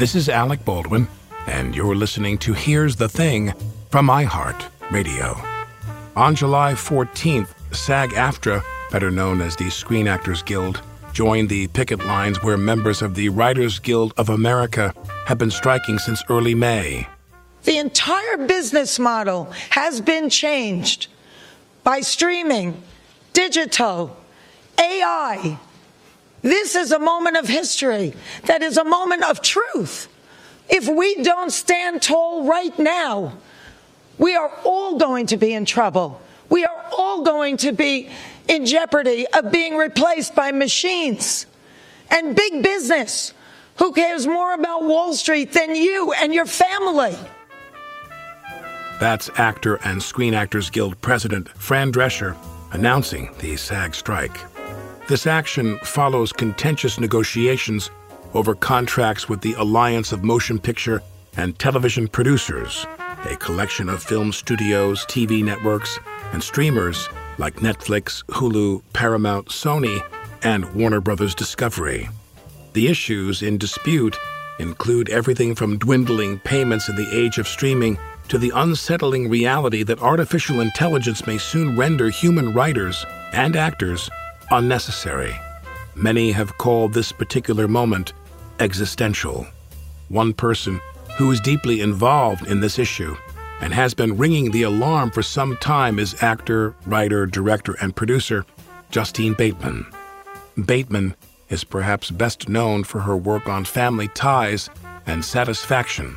This is Alec Baldwin, and you're listening to Here's the Thing from iHeart Radio. On July 14th, SAG AFTRA, better known as the Screen Actors Guild, joined the picket lines where members of the Writers Guild of America have been striking since early May. The entire business model has been changed by streaming, digital, AI, this is a moment of history that is a moment of truth. If we don't stand tall right now, we are all going to be in trouble. We are all going to be in jeopardy of being replaced by machines and big business. Who cares more about Wall Street than you and your family? That's Actor and Screen Actors Guild President Fran Drescher announcing the SAG strike. This action follows contentious negotiations over contracts with the Alliance of Motion Picture and Television Producers, a collection of film studios, TV networks, and streamers like Netflix, Hulu, Paramount, Sony, and Warner Brothers Discovery. The issues in dispute include everything from dwindling payments in the age of streaming to the unsettling reality that artificial intelligence may soon render human writers and actors unnecessary. Many have called this particular moment existential. One person who is deeply involved in this issue and has been ringing the alarm for some time is actor, writer, director, and producer Justine Bateman. Bateman is perhaps best known for her work on family ties and satisfaction,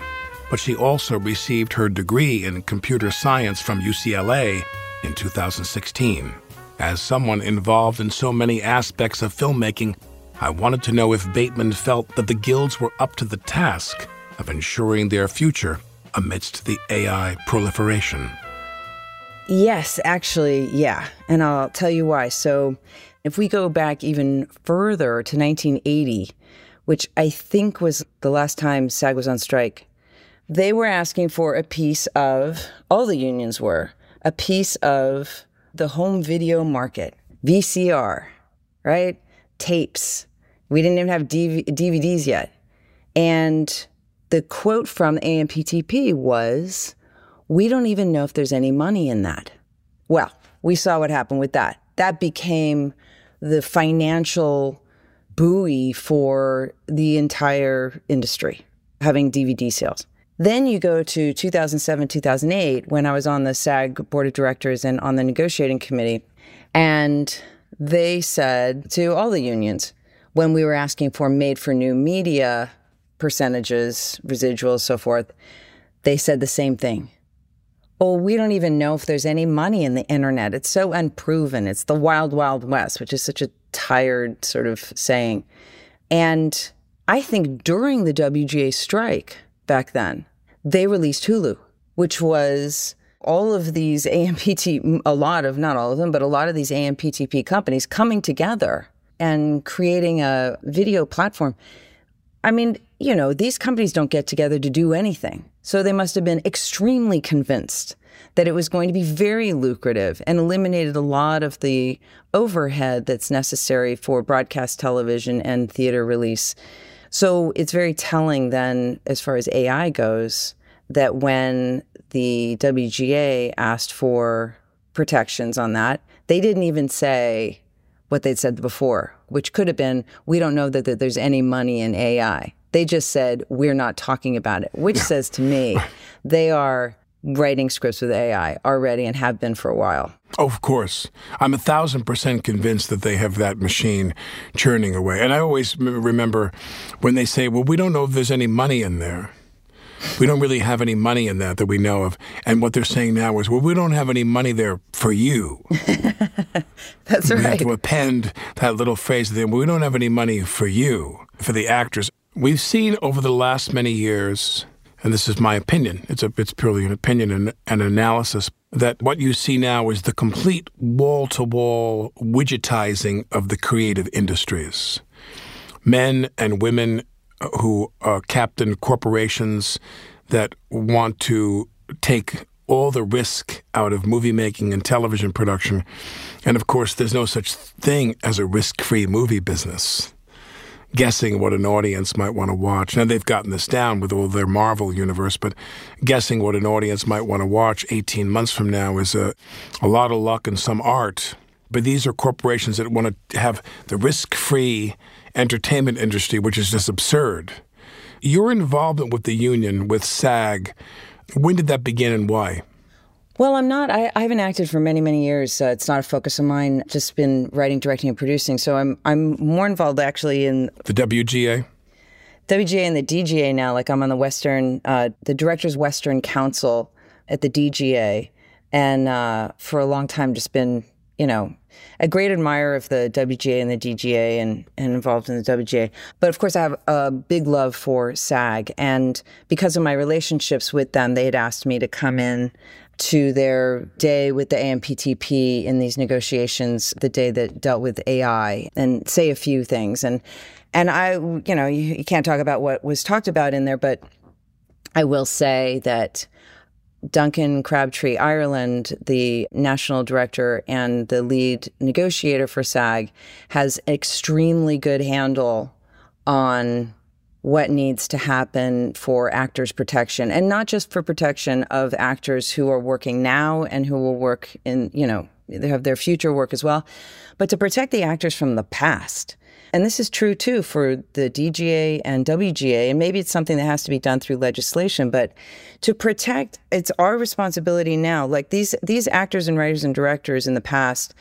but she also received her degree in computer science from UCLA in 2016. As someone involved in so many aspects of filmmaking, I wanted to know if Bateman felt that the guilds were up to the task of ensuring their future amidst the AI proliferation. Yes, actually, yeah. And I'll tell you why. So, if we go back even further to 1980, which I think was the last time SAG was on strike, they were asking for a piece of, all the unions were, a piece of the home video market, VCR, right? Tapes. We didn't even have DV- DVDs yet. And the quote from AMPTP was, We don't even know if there's any money in that. Well, we saw what happened with that. That became the financial buoy for the entire industry, having DVD sales. Then you go to 2007, 2008, when I was on the SAG board of directors and on the negotiating committee. And they said to all the unions, when we were asking for made for new media percentages, residuals, so forth, they said the same thing. Oh, we don't even know if there's any money in the internet. It's so unproven. It's the wild, wild west, which is such a tired sort of saying. And I think during the WGA strike, back then, they released Hulu, which was all of these AMPT, a lot of, not all of them, but a lot of these AMPTP companies coming together and creating a video platform. I mean, you know, these companies don't get together to do anything. So they must have been extremely convinced that it was going to be very lucrative and eliminated a lot of the overhead that's necessary for broadcast television and theater release. So it's very telling then, as far as AI goes, that when the WGA asked for protections on that, they didn't even say what they'd said before, which could have been, we don't know that, that there's any money in AI. They just said, we're not talking about it, which says to me, they are writing scripts with AI already and have been for a while. Oh, of course. I'm a thousand percent convinced that they have that machine churning away. And I always remember when they say, well, we don't know if there's any money in there. We don't really have any money in that that we know of. And what they're saying now is, well, we don't have any money there for you. That's we right. have to append that little phrase there. We don't have any money for you, for the actors. We've seen over the last many years and this is my opinion, it's, a, it's purely an opinion and an analysis, that what you see now is the complete wall to wall widgetizing of the creative industries. Men and women uh, who are captain corporations that want to take all the risk out of movie making and television production. And of course, there's no such thing as a risk free movie business guessing what an audience might want to watch. Now they've gotten this down with all their Marvel universe, but guessing what an audience might want to watch 18 months from now is a, a lot of luck and some art. But these are corporations that want to have the risk-free entertainment industry, which is just absurd. Your involvement with the union, with SAG, when did that begin and why? Well, I'm not. I, I haven't acted for many, many years. Uh, it's not a focus of mine. Just been writing, directing, and producing. So I'm I'm more involved actually in the WGA, WGA, and the DGA now. Like I'm on the Western, uh, the Directors Western Council at the DGA, and uh, for a long time just been, you know, a great admirer of the WGA and the DGA and, and involved in the WGA. But of course, I have a big love for SAG. And because of my relationships with them, they had asked me to come in to their day with the AMPTP in these negotiations, the day that dealt with AI, and say a few things. And and I, you know, you, you can't talk about what was talked about in there, but I will say that Duncan Crabtree Ireland, the national director and the lead negotiator for SAG, has extremely good handle on what needs to happen for actors protection and not just for protection of actors who are working now and who will work in you know they have their future work as well but to protect the actors from the past. And this is true too for the DGA and WGA and maybe it's something that has to be done through legislation but to protect it's our responsibility now. Like these these actors and writers and directors in the past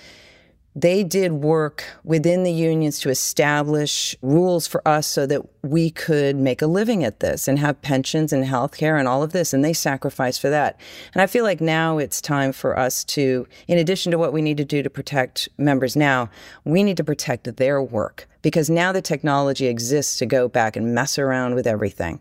they did work within the unions to establish rules for us so that we could make a living at this and have pensions and health care and all of this. And they sacrificed for that. And I feel like now it's time for us to, in addition to what we need to do to protect members now, we need to protect their work because now the technology exists to go back and mess around with everything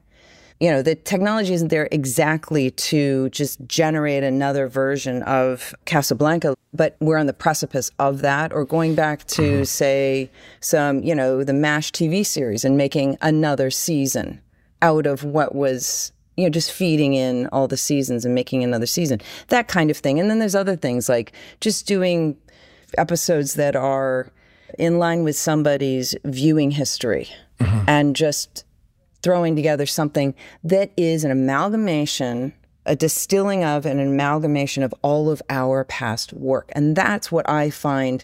you know, the technology isn't there exactly to just generate another version of Casablanca, but we're on the precipice of that, or going back to, mm-hmm. say, some, you know, the MASH TV series and making another season out of what was you know, just feeding in all the seasons and making another season, that kind of thing. And then there's other things like just doing episodes that are in line with somebody's viewing history mm-hmm. and just throwing together something that is an amalgamation, a distilling of an amalgamation of all of our past work. And that's what I find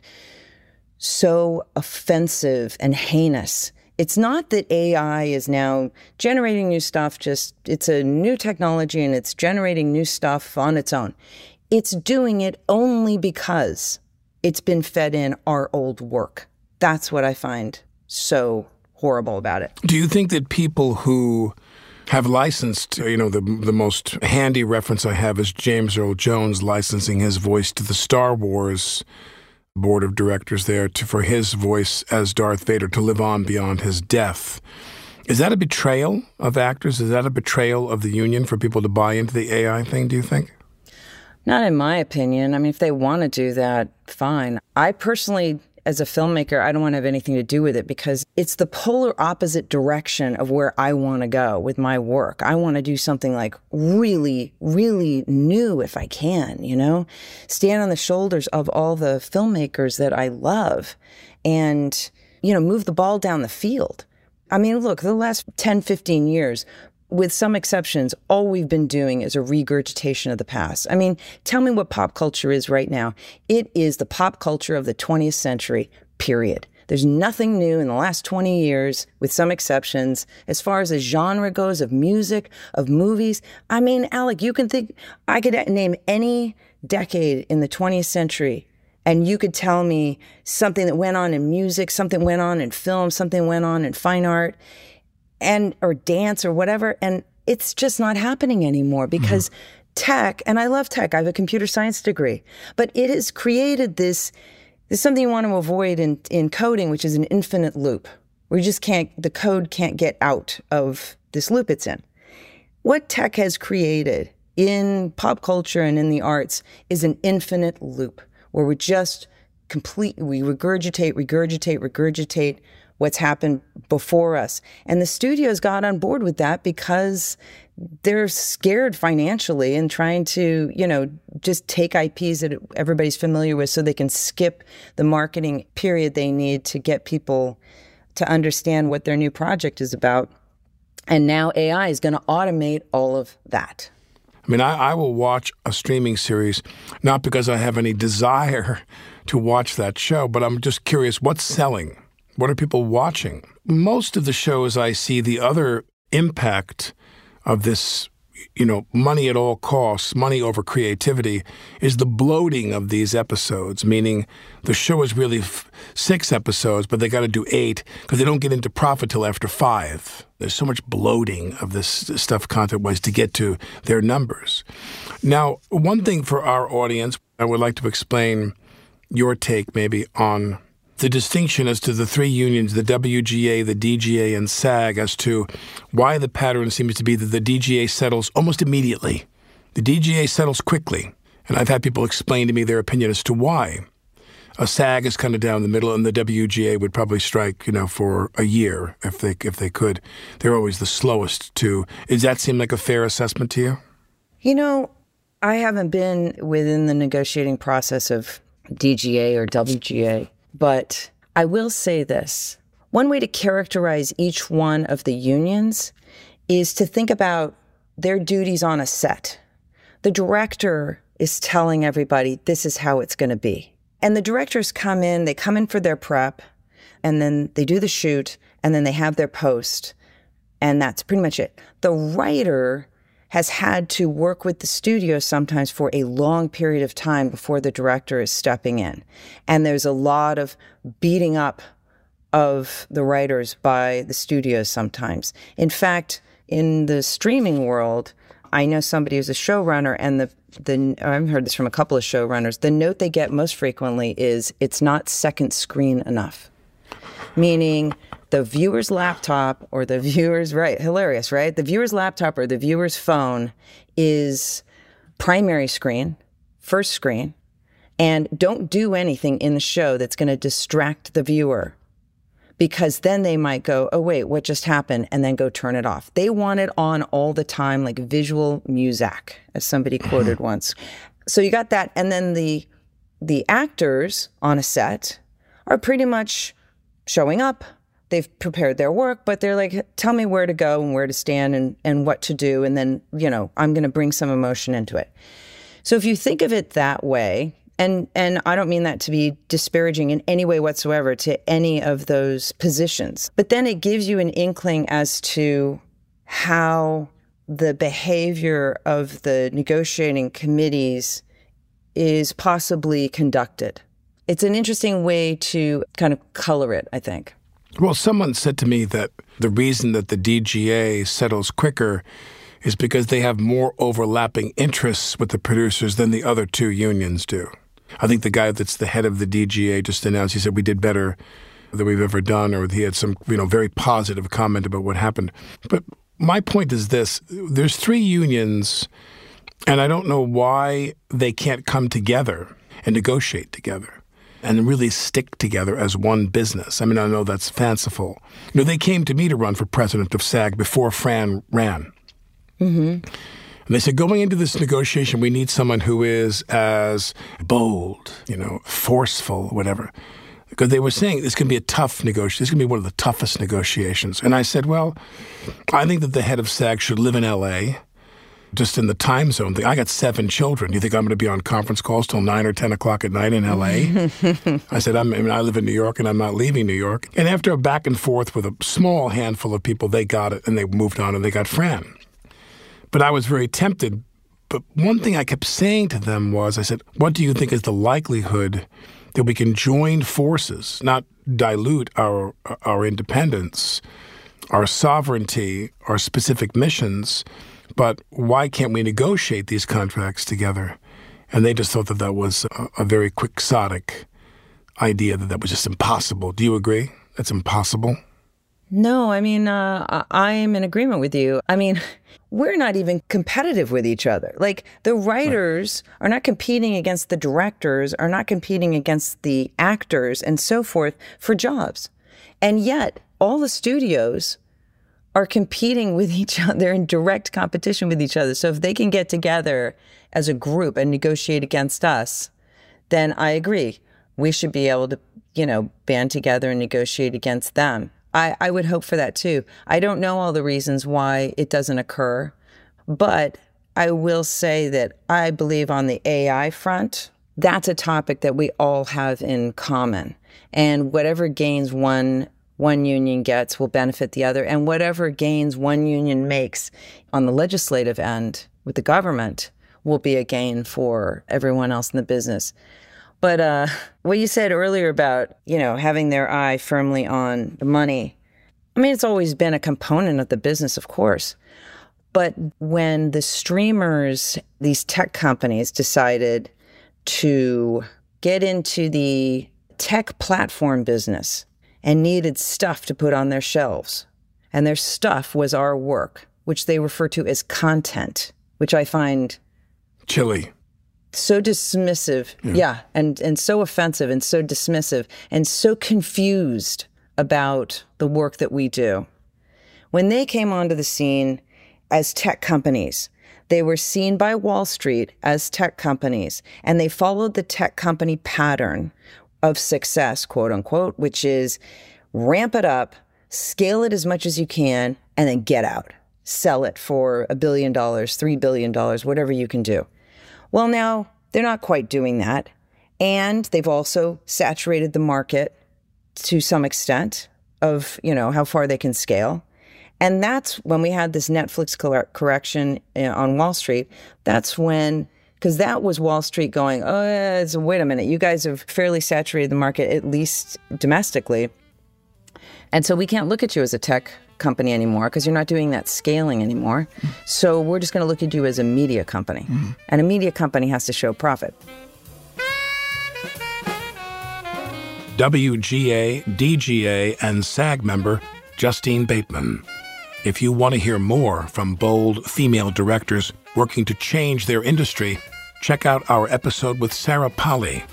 so offensive and heinous. It's not that AI is now generating new stuff, just it's a new technology and it's generating new stuff on its own. It's doing it only because it's been fed in our old work. That's what I find so horrible about it. Do you think that people who have licensed, uh, you know, the the most handy reference I have is James Earl Jones licensing his voice to the Star Wars board of directors there to, for his voice as Darth Vader to live on beyond his death. Is that a betrayal of actors? Is that a betrayal of the union for people to buy into the AI thing, do you think? Not in my opinion. I mean, if they want to do that, fine. I personally as a filmmaker, I don't want to have anything to do with it because it's the polar opposite direction of where I want to go with my work. I want to do something like really, really new if I can, you know, stand on the shoulders of all the filmmakers that I love and, you know, move the ball down the field. I mean, look, the last 10, 15 years, with some exceptions, all we've been doing is a regurgitation of the past. I mean, tell me what pop culture is right now. It is the pop culture of the 20th century, period. There's nothing new in the last 20 years, with some exceptions, as far as the genre goes of music, of movies. I mean, Alec, you can think, I could name any decade in the 20th century, and you could tell me something that went on in music, something went on in film, something went on in fine art and or dance or whatever and it's just not happening anymore because mm-hmm. tech and I love tech I have a computer science degree but it has created this there's something you want to avoid in in coding which is an infinite loop where you just can't the code can't get out of this loop it's in what tech has created in pop culture and in the arts is an infinite loop where we just complete we regurgitate regurgitate regurgitate what's happened before us. And the studios got on board with that because they're scared financially and trying to, you know, just take IPs that everybody's familiar with so they can skip the marketing period they need to get people to understand what their new project is about. And now AI is going to automate all of that. I mean, I, I, will watch a streaming series not because I have any desire to watch that show, but I'm just curious what's selling? What are people watching? Most of the shows I see, the other impact of this, you know, money at all costs, money over creativity, is the bloating of these episodes, meaning the show is really f- six episodes, but they got to do eight because they don't get into profit till after five. There's so much bloating of this stuff content wise to get to their numbers. Now, one thing for our audience, I would like to explain your take maybe on the distinction as to the three unions, the WGA, the DGA, and SAG, as to why the pattern seems to be that the DGA settles almost immediately. The DGA settles quickly. And I've had people explain to me their opinion as to why. A SAG is kind of down the middle, and the WGA would probably strike, you know, for a year if they if they could. They're always the slowest to. Does that seem like a fair assessment to you? You know, I haven't been within the negotiating process of DGA or WGA but I will say this one way to characterize each one of the unions is to think about their duties on a set. The director is telling everybody this is how it's going to be. And the directors come in, they come in for their prep, and then they do the shoot, and then they have their post. And that's pretty much it. The writer has had to work with the studio sometimes for a long period of time before the director is stepping in. And there's a lot of beating up of the writers by the studios sometimes. In fact, in the streaming world, I know somebody who's a showrunner, and the the I've heard this from a couple of showrunners. The note they get most frequently is it's not second screen enough, meaning the viewer's laptop or the viewer's right hilarious right? The viewer's laptop or the viewer's phone is primary screen first screen and don't do anything in the show that's going to distract the viewer because then they might go oh wait what just happened? and then go turn it off. They want it on all the time like visual music as somebody quoted once. So you got that and then the the actors on a set are pretty much showing up they've prepared their work, but they're like, tell me where to go and where to stand and, and what to do. And then, you know, I'm going to bring some emotion into it. So if you think of it that way, and, and I don't mean that to be disparaging in any way whatsoever to any of those positions, but then it gives you an inkling as to how the behavior of the negotiating committees is possibly conducted. It's an interesting way to kind of color it, I think. Well, someone said to me that the reason that the DGA settles quicker is because they have more overlapping interests with the producers than the other two unions do. I think the guy that's the head of the DGA just announced he said we did better than we've ever done, or he had some you know very positive comment about what happened. But my point is this: there's three unions, and I don't know why they can't come together and negotiate together. And really stick together as one business. I mean, I know that's fanciful. You know, they came to me to run for president of SAG before Fran ran. Mm-hmm. And they said, going into this negotiation, we need someone who is as bold, you know, forceful, whatever. Because they were saying this can be a tough negotiation. This can be one of the toughest negotiations. And I said, well, I think that the head of SAG should live in L.A., just in the time zone thing. I got seven children. Do you think I'm going to be on conference calls till nine or ten o'clock at night in L.A.? I said, I'm, I, mean, I live in New York and I'm not leaving New York. And after a back and forth with a small handful of people, they got it and they moved on and they got Fran. But I was very tempted. But one thing I kept saying to them was, I said, what do you think is the likelihood that we can join forces, not dilute our our independence, our sovereignty, our specific missions, but why can't we negotiate these contracts together? And they just thought that that was a, a very quixotic idea that that was just impossible. Do you agree? That's impossible. No, I mean, uh, I am in agreement with you. I mean, we're not even competitive with each other. Like the writers right. are not competing against the directors, are not competing against the actors and so forth for jobs. And yet, all the studios are competing with each other. They're in direct competition with each other. So if they can get together as a group and negotiate against us, then I agree. We should be able to, you know, band together and negotiate against them. I, I would hope for that too. I don't know all the reasons why it doesn't occur, but I will say that I believe on the AI front, that's a topic that we all have in common. And whatever gains one one union gets will benefit the other. And whatever gains one union makes on the legislative end with the government will be a gain for everyone else in the business. But uh, what you said earlier about, you know, having their eye firmly on the money, I mean, it's always been a component of the business, of course. But when the streamers, these tech companies decided to get into the tech platform business and needed stuff to put on their shelves, and their stuff was our work, which they refer to as content, which I find chilly so dismissive yeah. yeah. and and so offensive and so dismissive and so confused about the work that we do when they came onto the scene as tech companies they were seen by wall street as tech companies and they followed the tech company pattern of success quote unquote which is ramp it up scale it as much as you can and then get out sell it for a billion dollars three billion dollars whatever you can do well, now they're not quite doing that. And they've also saturated the market to some extent of, you know, how far they can scale. And that's when we had this Netflix correction uh, on Wall Street. That's when, because that was Wall Street going, oh, wait a minute, you guys have fairly saturated the market, at least domestically. And so we can't look at you as a tech company anymore because you're not doing that scaling anymore. Mm-hmm. So we're just going to look at you as a media company. Mm-hmm. And a media company has to show profit. WGA, DGA, and SAG member Justine Bateman. If you want to hear more from bold female directors working to change their industry, check out our episode with Sarah Polley.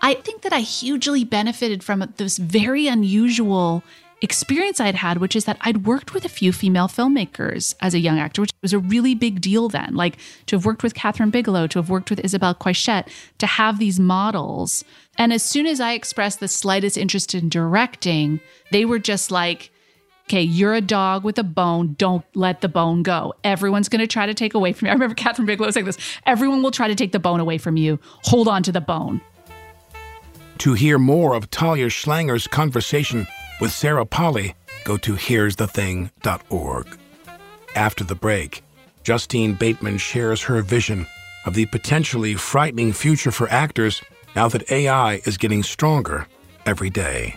I think that I hugely benefited from this very unusual experience I'd had, which is that I'd worked with a few female filmmakers as a young actor, which was a really big deal then. Like to have worked with Kathryn Bigelow, to have worked with Isabel Coixet, to have these models. And as soon as I expressed the slightest interest in directing, they were just like, okay, you're a dog with a bone. Don't let the bone go. Everyone's going to try to take away from you. I remember Kathryn Bigelow saying this everyone will try to take the bone away from you. Hold on to the bone. To hear more of Talia Schlanger's conversation with Sarah Polley, go to here'sthething.org. After the break, Justine Bateman shares her vision of the potentially frightening future for actors now that AI is getting stronger every day.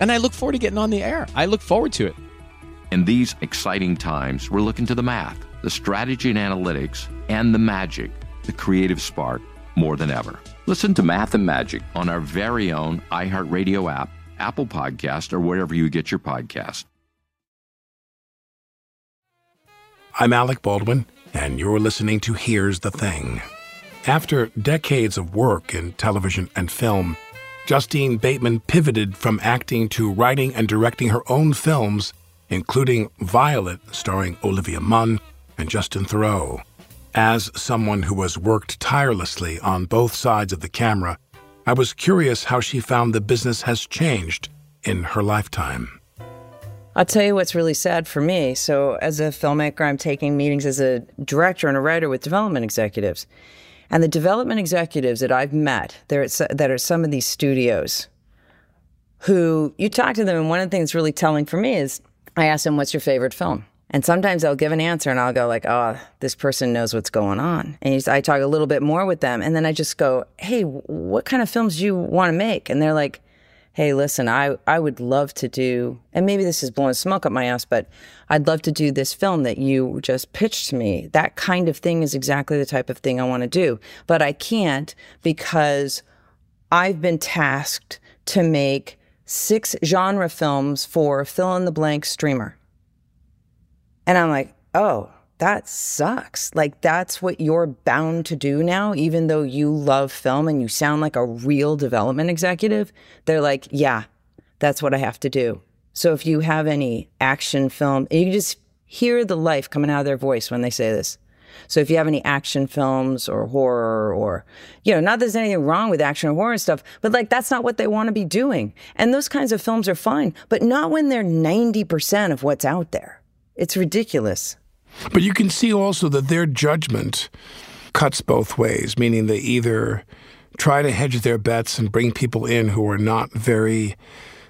and I look forward to getting on the air. I look forward to it. In these exciting times, we're looking to the math, the strategy and analytics, and the magic, the creative spark, more than ever. Listen to Math and Magic on our very own iHeartRadio app, Apple Podcast, or wherever you get your podcast. I'm Alec Baldwin, and you're listening to Here's the Thing. After decades of work in television and film, Justine Bateman pivoted from acting to writing and directing her own films, including Violet, starring Olivia Munn and Justin Theroux. As someone who has worked tirelessly on both sides of the camera, I was curious how she found the business has changed in her lifetime. I'll tell you what's really sad for me. So, as a filmmaker, I'm taking meetings as a director and a writer with development executives. And the development executives that I've met there that are some of these studios who you talk to them, and one of the things really telling for me is I ask them, What's your favorite film? And sometimes they'll give an answer and I'll go like, oh, this person knows what's going on. And I talk a little bit more with them. And then I just go, hey, what kind of films do you want to make? And they're like, hey, listen, I, I would love to do, and maybe this is blowing smoke up my ass, but I'd love to do this film that you just pitched to me. That kind of thing is exactly the type of thing I want to do. But I can't because I've been tasked to make six genre films for fill in the blank streamer. And I'm like, oh, that sucks. Like, that's what you're bound to do now, even though you love film and you sound like a real development executive. They're like, yeah, that's what I have to do. So if you have any action film, you just hear the life coming out of their voice when they say this. So if you have any action films or horror or, you know, not that there's anything wrong with action or horror stuff, but like that's not what they want to be doing. And those kinds of films are fine, but not when they're 90% of what's out there. It's ridiculous. But you can see also that their judgment cuts both ways, meaning they either try to hedge their bets and bring people in who are not very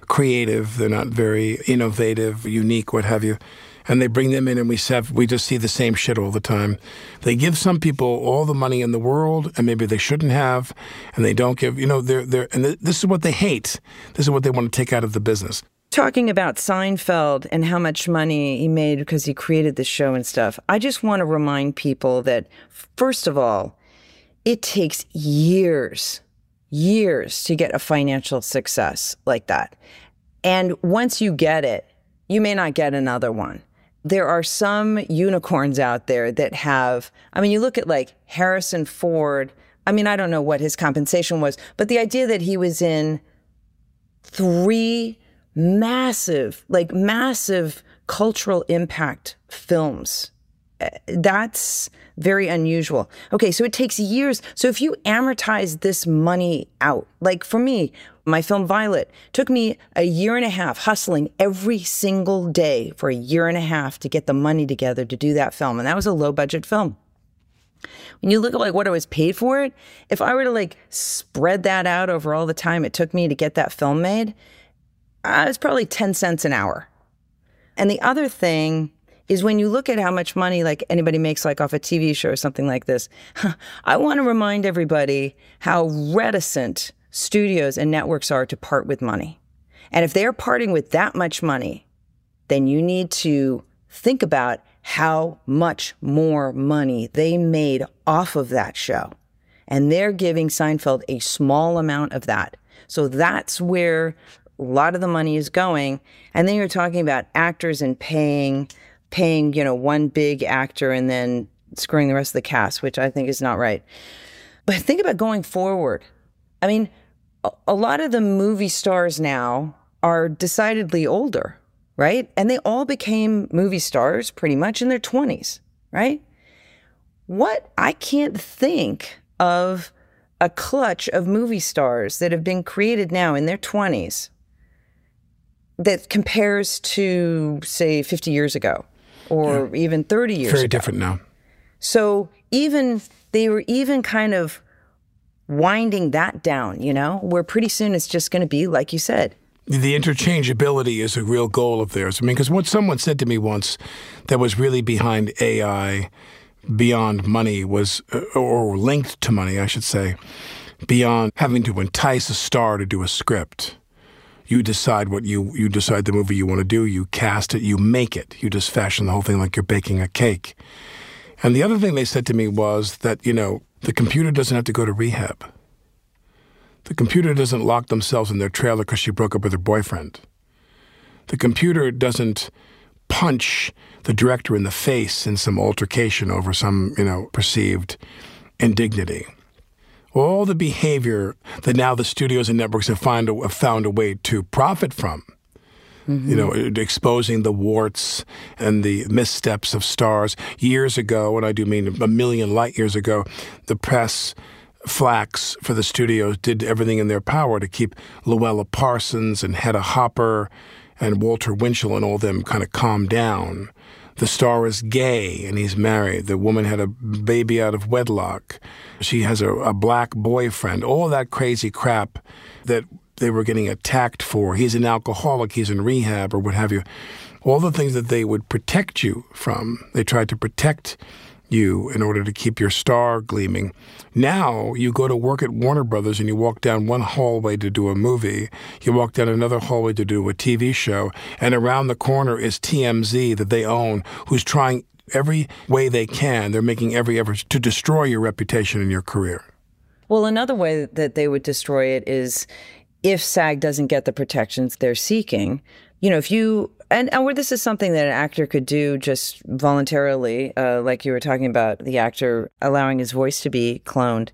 creative, they're not very innovative, unique, what have you. And they bring them in, and we have, we just see the same shit all the time. They give some people all the money in the world, and maybe they shouldn't have, and they don't give. You know, they're they're and this is what they hate. This is what they want to take out of the business talking about Seinfeld and how much money he made because he created the show and stuff, I just want to remind people that, first of all, it takes years, years to get a financial success like that. And once you get it, you may not get another one. there are some unicorns out there that have, I mean, you look at like Harrison Ford. I mean, I don't know what his compensation was, but the idea that he was in three massive, like massive cultural impact films. eh, That's very unusual. Okay, so it takes years. So if you amortize this money out, like for me, my film Violet took me a year and a half hustling every single day for a year and a half to get the money together to do that film. And that was a low budget film. When you look at like what I was paid for it, if I were to like spread that out over all the time it took me to get that film made, uh, it's probably 10 cents an hour. And the other thing is when you look at how much money like anybody makes like off a TV show or something like this, I want to remind everybody how reticent studios and networks are to part with money. And if they're parting with that much money, then you need to think about how much more money they made off of that show. And they're giving Seinfeld a small amount of that. So that's where a lot of the money is going. And then you're talking about actors and paying paying, you know, one big actor and then screwing the rest of the cast, which I think is not right. But think about going forward. I mean, a, a lot of the movie stars now are decidedly older, right? And they all became movie stars pretty much in their 20s, right? What I can't think of a clutch of movie stars that have been created now in their 20s that compares to, say, 50 years ago or even 30 years Very ago. different now. So even they were even kind of winding that down, you know, where pretty soon it's just going to be like you said. The interchangeability is a real goal of theirs. I mean, because what someone said to me once that was really behind AI, beyond money, was, uh, or linked to money, I should say, beyond having to entice a star to do a script. You decide what you you decide the movie you want to do. You cast it. You make it. You just fashion the whole thing like you're baking a cake. And the other thing they said to me was that you know the computer doesn't have to go to rehab. The computer doesn't lock themselves in their trailer because she broke up with her boyfriend. The computer doesn't punch the director in the face in some altercation over some, you know, perceived indignity. All the behavior that now the studios and networks have, find a, have found a way to profit from, you know, mm-hmm. exposing the warts and the missteps of stars. Years ago, and I do mean a million light years ago, the press flacks for the studios did everything in their power to keep Louella Parsons and Hedda Hopper and Walter Winchell and all them kind of calm down. The star is gay and he's married. The woman had a baby out of wedlock. She has a, a black boyfriend. All that crazy crap that they were getting attacked for. He's an alcoholic, he's in rehab, or what have you. All the things that they would protect you from, they tried to protect you in order to keep your star gleaming. Now you go to work at Warner Brothers and you walk down one hallway to do a movie, you walk down another hallway to do a TV show, and around the corner is TMZ that they own, who's trying every way they can. They're making every effort to destroy your reputation and your career. Well, another way that they would destroy it is if SAG doesn't get the protections they're seeking. You know, if you and, where this is something that an actor could do just voluntarily, uh, like you were talking about, the actor allowing his voice to be cloned.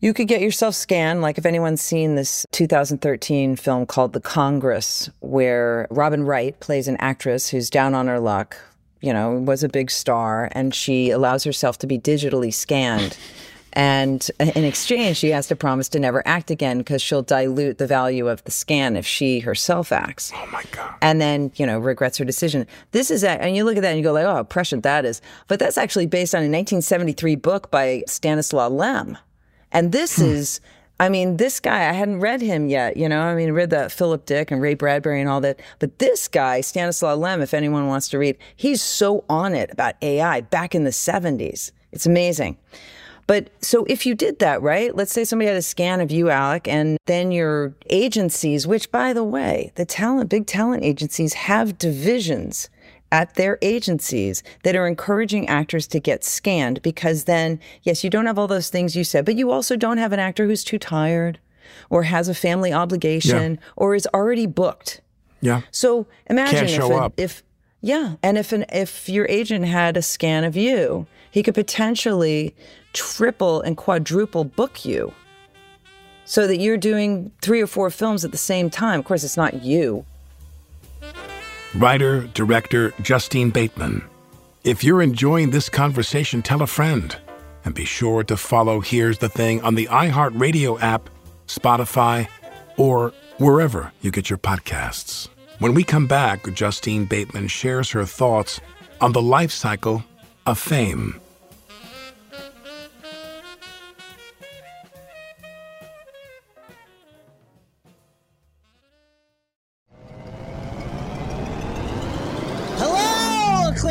You could get yourself scanned, like if anyone's seen this 2013 film called The Congress, where Robin Wright plays an actress who's down on her luck, you know, was a big star, and she allows herself to be digitally scanned. And in exchange, she has to promise to never act again because she'll dilute the value of the scan if she herself acts. Oh my God. And then, you know, regrets her decision. This is, a, and you look at that and you go like, oh, how prescient that is. But that's actually based on a 1973 book by Stanislaw Lem. And this hmm. is, I mean, this guy, I hadn't read him yet, you know, I mean, I read the Philip Dick and Ray Bradbury and all that. But this guy, Stanislaw Lem, if anyone wants to read, he's so on it about AI back in the 70s. It's amazing. But so if you did that, right? Let's say somebody had a scan of you, Alec, and then your agencies, which by the way, the talent, big talent agencies have divisions at their agencies that are encouraging actors to get scanned because then, yes, you don't have all those things you said, but you also don't have an actor who's too tired or has a family obligation or is already booked. Yeah. So imagine if, show a- up. if Yeah, and if an if your agent had a scan of you, he could potentially triple and quadruple book you. So that you're doing three or four films at the same time. Of course, it's not you. Writer, director Justine Bateman. If you're enjoying this conversation, tell a friend. And be sure to follow Here's the Thing on the iHeartRadio app, Spotify, or wherever you get your podcasts. When we come back, Justine Bateman shares her thoughts on the life cycle of fame.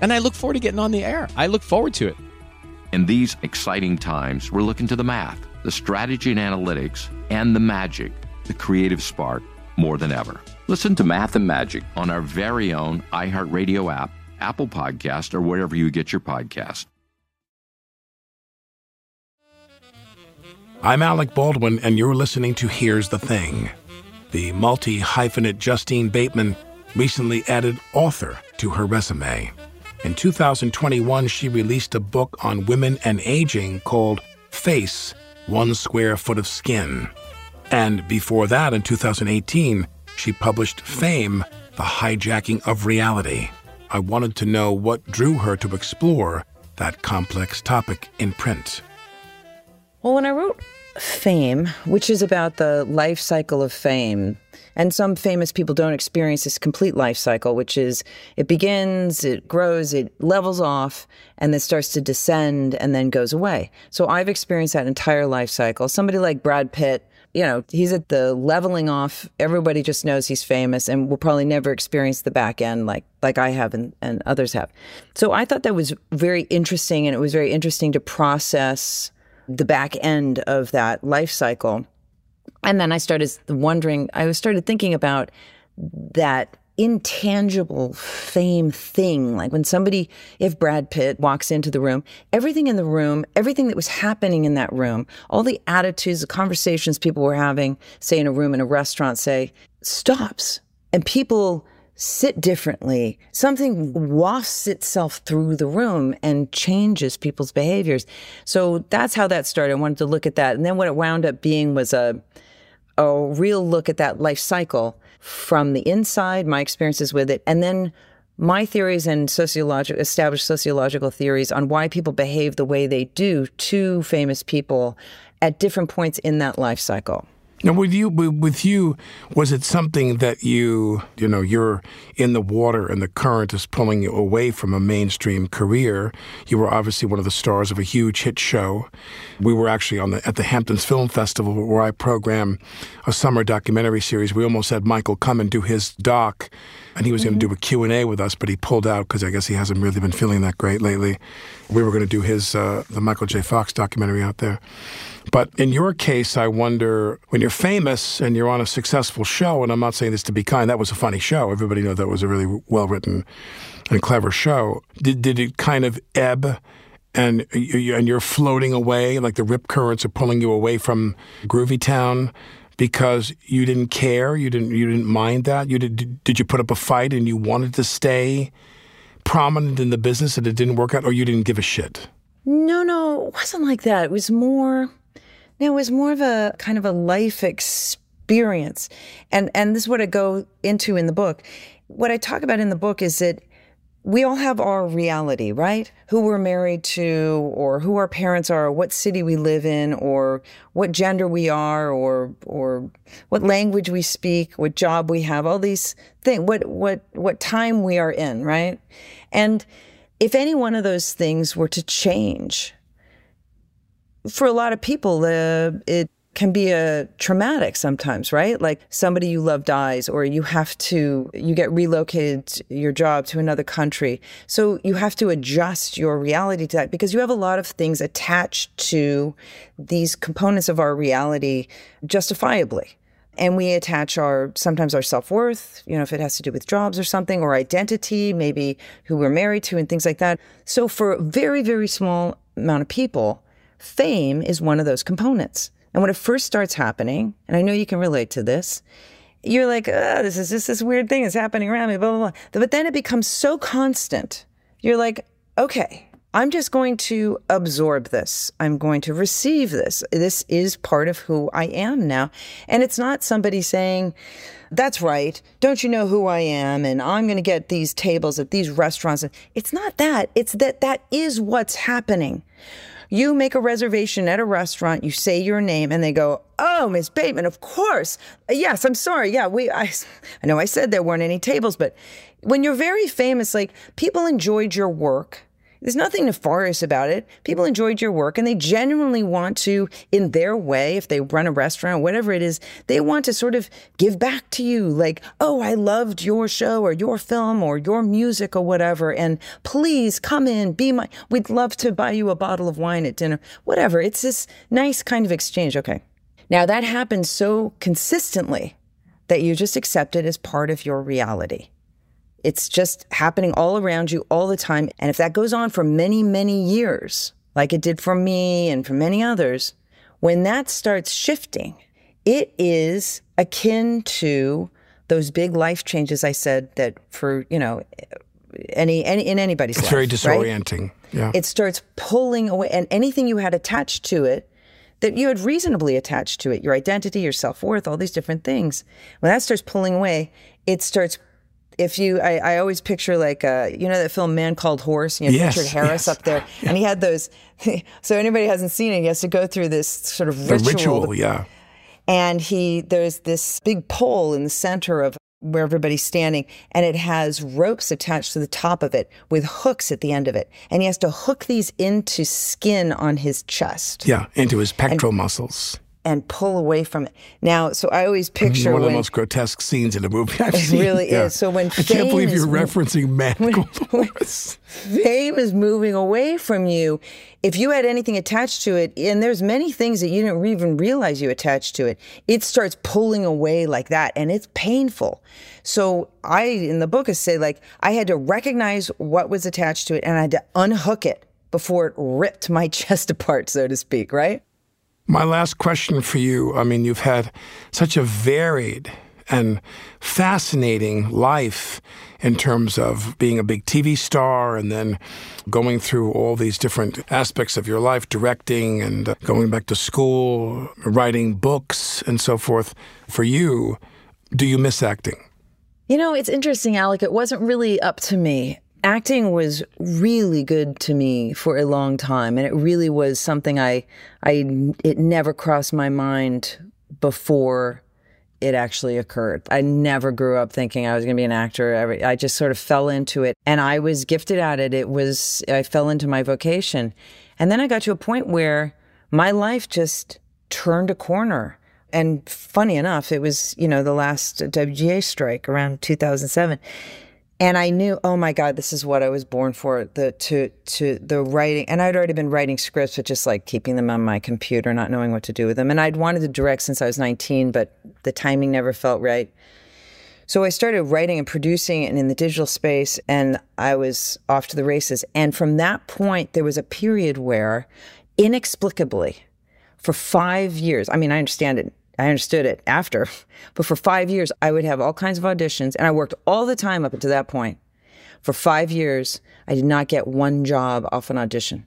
and I look forward to getting on the air. I look forward to it. In these exciting times, we're looking to the math, the strategy and analytics, and the magic, the creative spark, more than ever. Listen to Math and Magic on our very own iHeartRadio app, Apple Podcast, or wherever you get your podcast. I'm Alec Baldwin, and you're listening to Here's the Thing. The multi hyphenate Justine Bateman recently added author to her resume. In 2021, she released a book on women and aging called Face One Square Foot of Skin. And before that, in 2018, she published Fame The Hijacking of Reality. I wanted to know what drew her to explore that complex topic in print. Well, when I wrote Fame, which is about the life cycle of fame, and some famous people don't experience this complete life cycle, which is it begins, it grows, it levels off, and then starts to descend and then goes away. So I've experienced that entire life cycle. Somebody like Brad Pitt, you know, he's at the leveling off. Everybody just knows he's famous and will probably never experience the back end like like I have and, and others have. So I thought that was very interesting and it was very interesting to process the back end of that life cycle. And then I started wondering, I started thinking about that intangible fame thing. Like when somebody, if Brad Pitt walks into the room, everything in the room, everything that was happening in that room, all the attitudes, the conversations people were having, say in a room in a restaurant, say, stops. And people sit differently. Something wafts itself through the room and changes people's behaviors. So that's how that started. I wanted to look at that. And then what it wound up being was a, a real look at that life cycle from the inside, my experiences with it, and then my theories and sociological established sociological theories on why people behave the way they do to famous people at different points in that life cycle. Now, with you, with you, was it something that you, you know, you're in the water and the current is pulling you away from a mainstream career? You were obviously one of the stars of a huge hit show. We were actually on the at the Hamptons Film Festival where I program a summer documentary series. We almost had Michael come and do his doc, and he was mm-hmm. going to do a Q and A with us, but he pulled out because I guess he hasn't really been feeling that great lately. We were going to do his uh, the Michael J. Fox documentary out there. But in your case, I wonder when you're famous and you're on a successful show, and I'm not saying this to be kind, that was a funny show. Everybody knew that was a really well written and clever show. Did, did it kind of ebb? And and you're floating away, like the rip currents are pulling you away from Groovy Town because you didn't care, you didn't you didn't mind that. You did did you put up a fight and you wanted to stay prominent in the business and it didn't work out, or you didn't give a shit? No, no, it wasn't like that. It was more no, it was more of a kind of a life experience. And and this is what I go into in the book. What I talk about in the book is that we all have our reality, right? Who we're married to, or who our parents are, what city we live in, or what gender we are, or or what language we speak, what job we have, all these things, what what what time we are in, right? And if any one of those things were to change, for a lot of people, uh, it can be a traumatic sometimes, right? Like somebody you love dies, or you have to, you get relocated your job to another country. So you have to adjust your reality to that because you have a lot of things attached to these components of our reality justifiably. And we attach our, sometimes our self worth, you know, if it has to do with jobs or something, or identity, maybe who we're married to and things like that. So for a very, very small amount of people, Fame is one of those components. And when it first starts happening, and I know you can relate to this, you're like, oh, this is just this weird thing that's happening around me, blah, blah, blah. But then it becomes so constant. You're like, okay, I'm just going to absorb this. I'm going to receive this. This is part of who I am now. And it's not somebody saying, that's right. Don't you know who I am? And I'm going to get these tables at these restaurants. It's not that. It's that that is what's happening. You make a reservation at a restaurant, you say your name, and they go, "Oh, Miss Bateman, of course. Yes, I'm sorry. Yeah, we. I, I know I said there weren't any tables, but when you're very famous, like people enjoyed your work." There's nothing nefarious about it. People enjoyed your work and they genuinely want to, in their way, if they run a restaurant, whatever it is, they want to sort of give back to you. Like, oh, I loved your show or your film or your music or whatever. And please come in, be my, we'd love to buy you a bottle of wine at dinner, whatever. It's this nice kind of exchange. Okay. Now that happens so consistently that you just accept it as part of your reality. It's just happening all around you all the time. And if that goes on for many, many years, like it did for me and for many others, when that starts shifting, it is akin to those big life changes I said that for, you know, any, any in anybody's life. it's life. very disorienting. Right? Yeah. It starts pulling away and anything you had attached to it that you had reasonably attached to it, your identity, your self-worth, all these different things. When that starts pulling away, it starts if you, I, I always picture like, uh, you know, that film Man Called Horse. You know, yes, Richard Harris yes. up there, and he had those. so anybody hasn't seen it, he has to go through this sort of ritual. ritual, yeah. And he, there's this big pole in the center of where everybody's standing, and it has ropes attached to the top of it with hooks at the end of it, and he has to hook these into skin on his chest. Yeah, into his pectoral and, muscles and pull away from it. Now, so I always picture one of the most grotesque scenes in a movie I've it seen. Really yeah. is. So when I can't believe you're referencing Man Fame is moving away from you. If you had anything attached to it, and there's many things that you didn't even realize you attached to it, it starts pulling away like that, and it's painful. So I, in the book, I say like I had to recognize what was attached to it, and I had to unhook it before it ripped my chest apart, so to speak. Right. My last question for you I mean, you've had such a varied and fascinating life in terms of being a big TV star and then going through all these different aspects of your life, directing and going back to school, writing books, and so forth. For you, do you miss acting? You know, it's interesting, Alec. It wasn't really up to me. Acting was really good to me for a long time, and it really was something I, I, it never crossed my mind before it actually occurred. I never grew up thinking I was going to be an actor. I just sort of fell into it and I was gifted at it. It was, I fell into my vocation. And then I got to a point where my life just turned a corner. And funny enough, it was, you know, the last uh, WGA strike around 2007 and I knew, oh my God, this is what I was born for. The to to the writing, and I'd already been writing scripts, but just like keeping them on my computer, not knowing what to do with them. And I'd wanted to direct since I was 19, but the timing never felt right. So I started writing and producing it in the digital space, and I was off to the races. And from that point, there was a period where, inexplicably, for five years, I mean, I understand it I understood it after. But for five years, I would have all kinds of auditions, and I worked all the time up until that point. For five years, I did not get one job off an audition.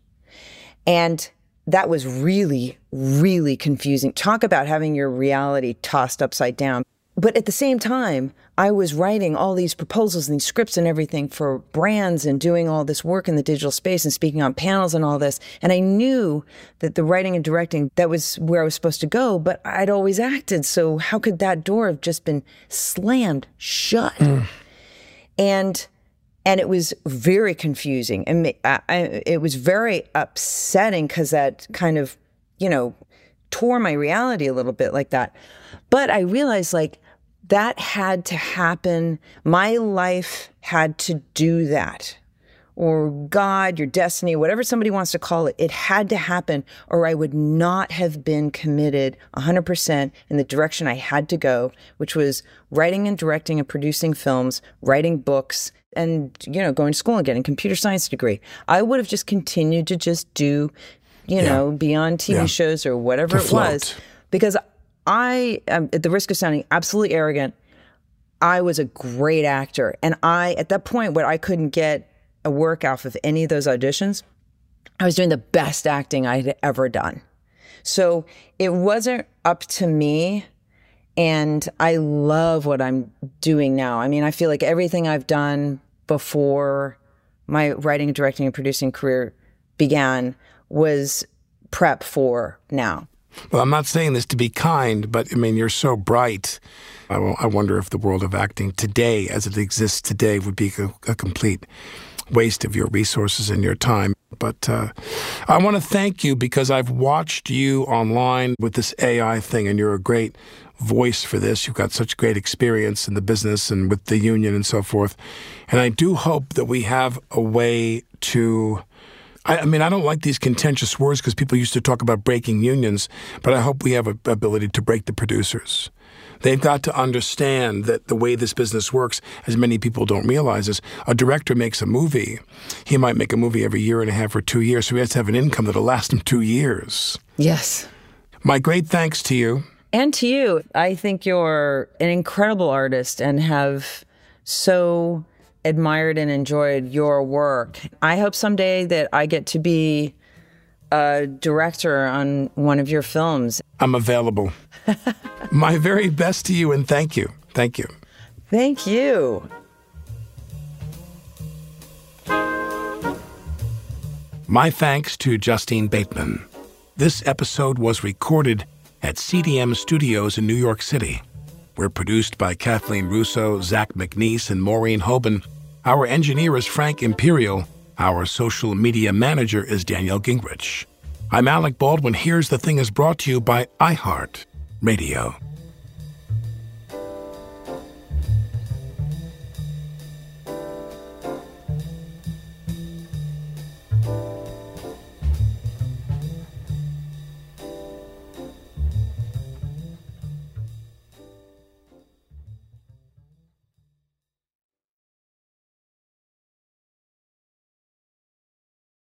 And that was really, really confusing. Talk about having your reality tossed upside down. But at the same time, I was writing all these proposals and these scripts and everything for brands and doing all this work in the digital space and speaking on panels and all this. And I knew that the writing and directing, that was where I was supposed to go, but I'd always acted. So how could that door have just been slammed shut? Mm. And and it was very confusing and I, I, it was very upsetting because that kind of you know tore my reality a little bit like that but i realized like that had to happen. My life had to do that. Or God, your destiny, whatever somebody wants to call it, it had to happen, or I would not have been committed 100% in the direction I had to go, which was writing and directing and producing films, writing books, and you know going to school and getting a computer science degree i would have just continued to just do you yeah. know be on tv yeah. shows or whatever to it float. was because I am at the risk of sounding absolutely arrogant. I was a great actor. And I, at that point where I couldn't get a work off of any of those auditions, I was doing the best acting I'd ever done. So it wasn't up to me. And I love what I'm doing now. I mean, I feel like everything I've done before my writing, directing, and producing career began was prep for now. Well, I'm not saying this to be kind, but I mean, you're so bright. I, I wonder if the world of acting today, as it exists today, would be a, a complete waste of your resources and your time. But uh, I want to thank you because I've watched you online with this AI thing, and you're a great voice for this. You've got such great experience in the business and with the union and so forth. And I do hope that we have a way to I, I mean, I don't like these contentious words because people used to talk about breaking unions, but I hope we have an ability to break the producers. They've got to understand that the way this business works, as many people don't realize, is a director makes a movie. He might make a movie every year and a half or two years, so he has to have an income that'll last him two years. Yes. My great thanks to you. And to you. I think you're an incredible artist and have so admired and enjoyed your work. I hope someday that I get to be a director on one of your films. I'm available. My very best to you and thank you. Thank you. Thank you. My thanks to Justine Bateman. This episode was recorded at CDM Studios in New York City. We're produced by Kathleen Russo, Zach MacNees, and Maureen Hoban. Our engineer is Frank Imperial. Our social media manager is Danielle Gingrich. I'm Alec Baldwin. Here's the Thing is brought to you by iHeart Radio.